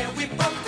where we both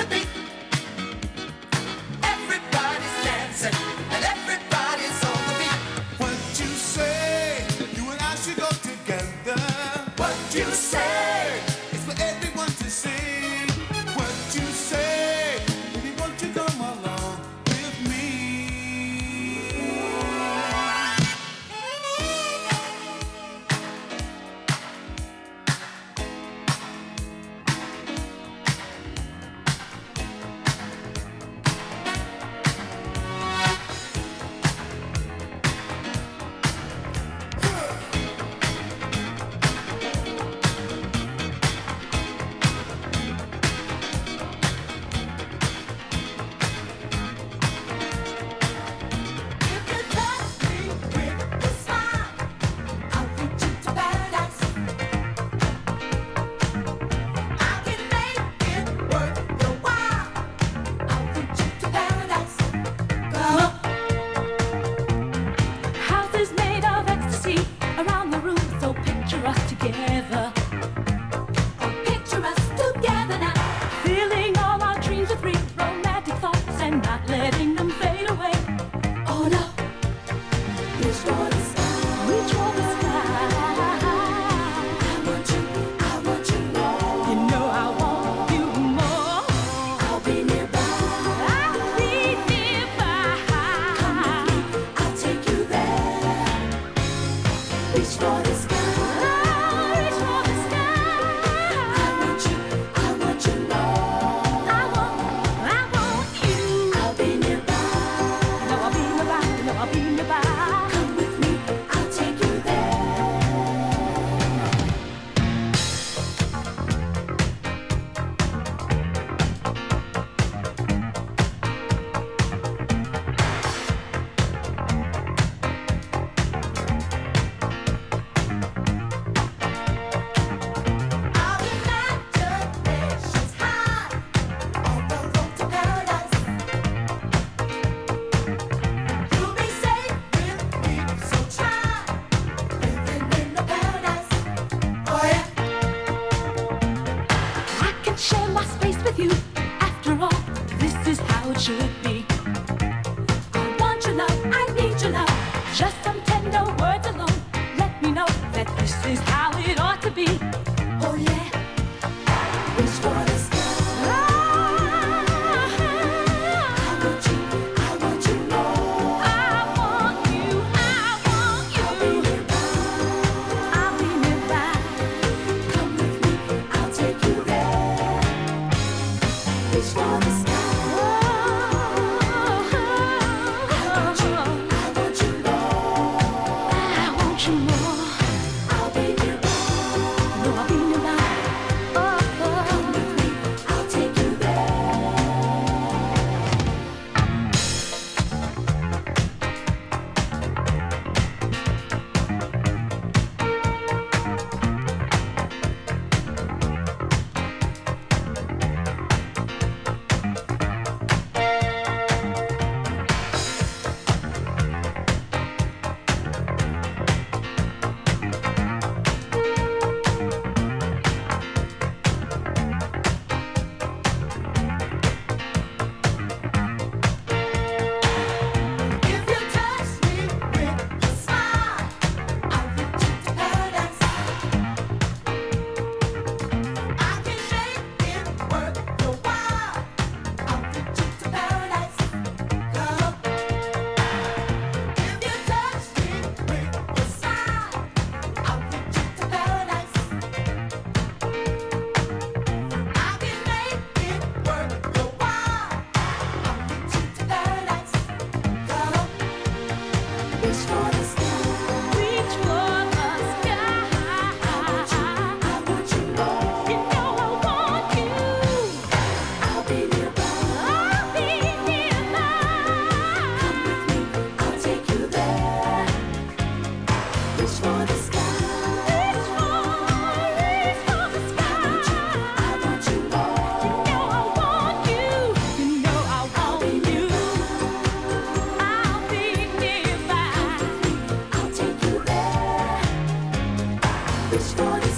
the realness.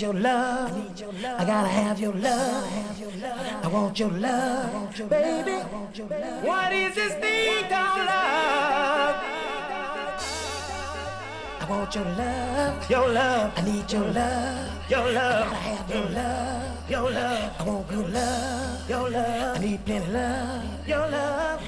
Your love, I gotta have your love. I want your love, baby. What is this thing called love? I want your love, your love. I need your love, your love. I gotta have your love, your love. I want your love, your love. I need plenty love, your love.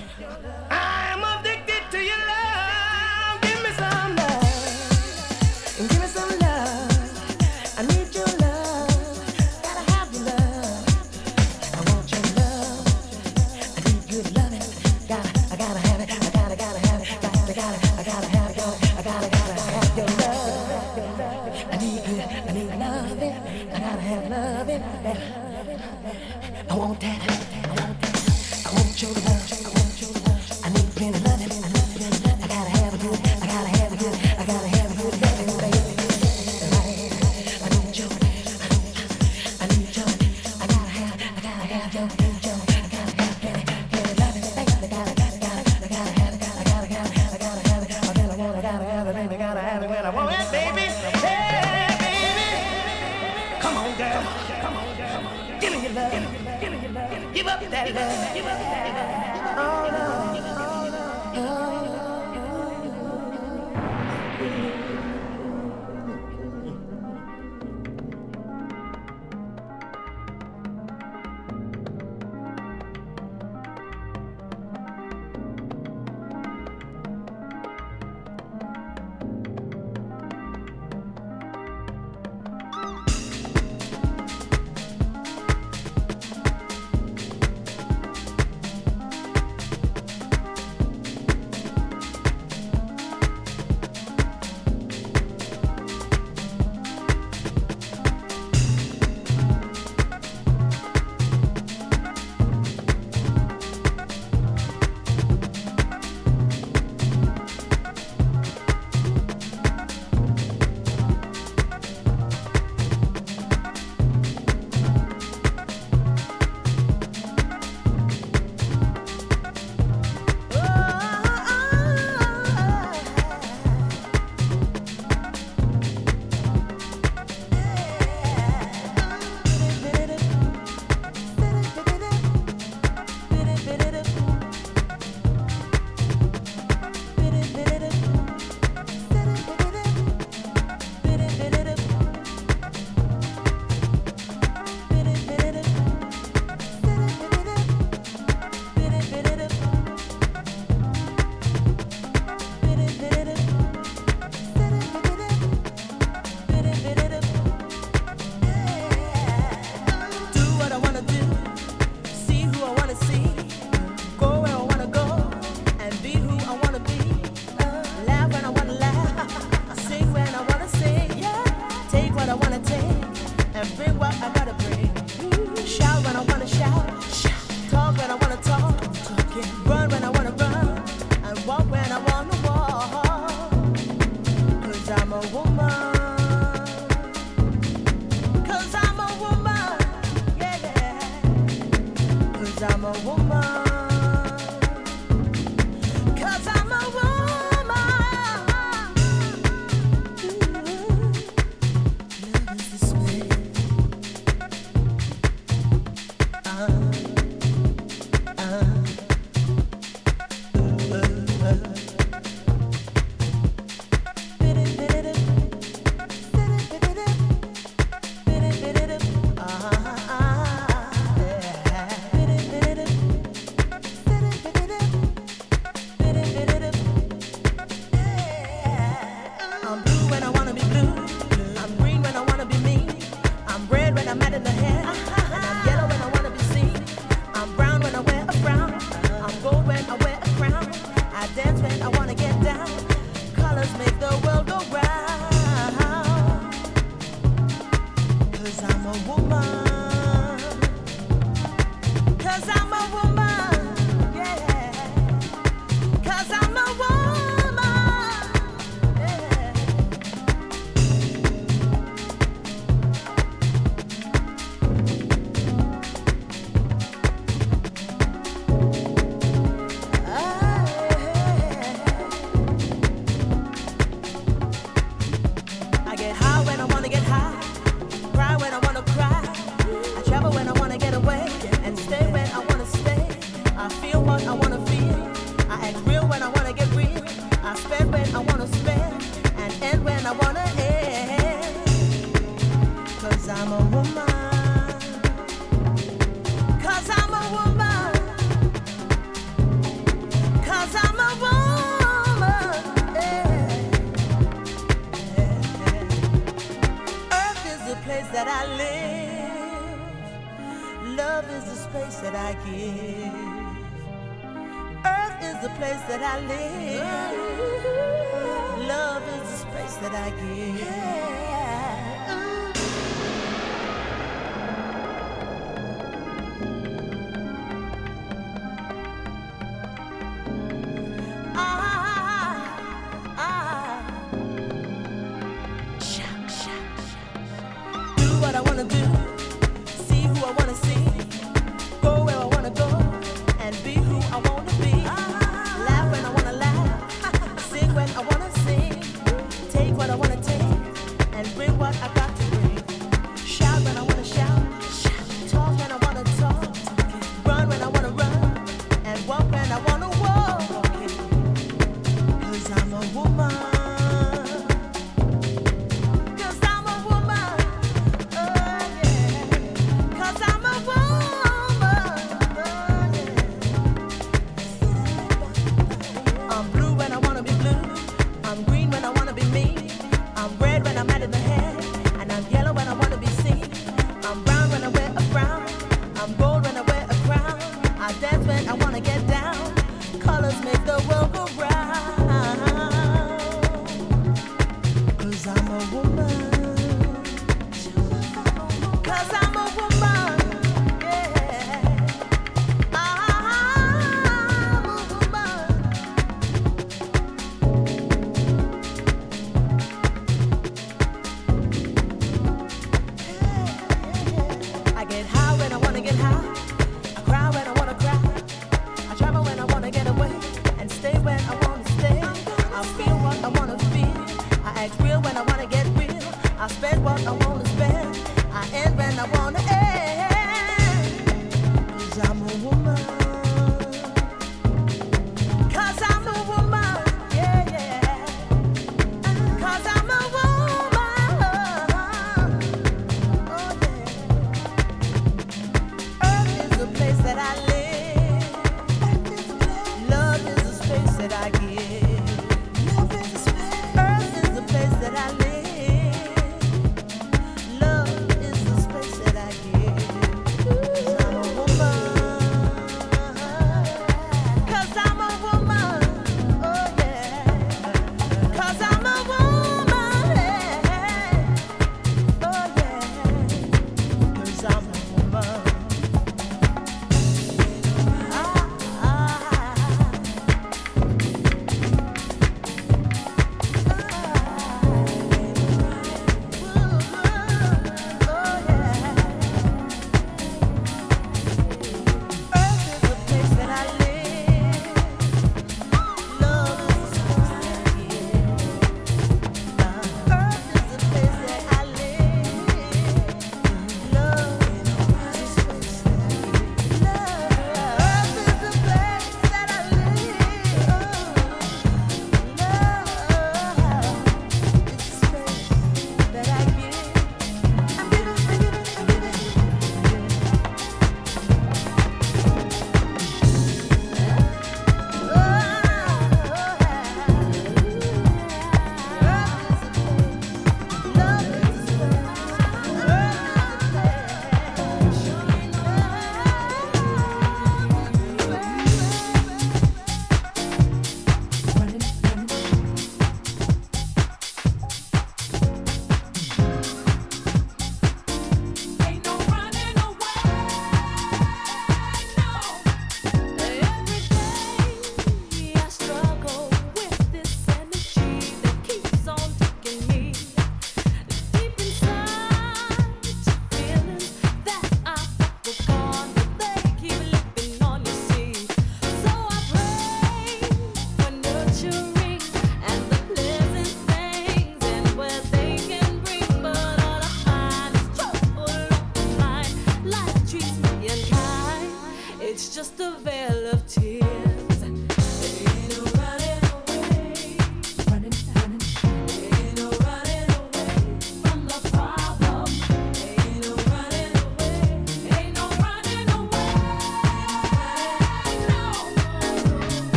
When I'm a get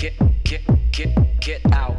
get, get, get, get out.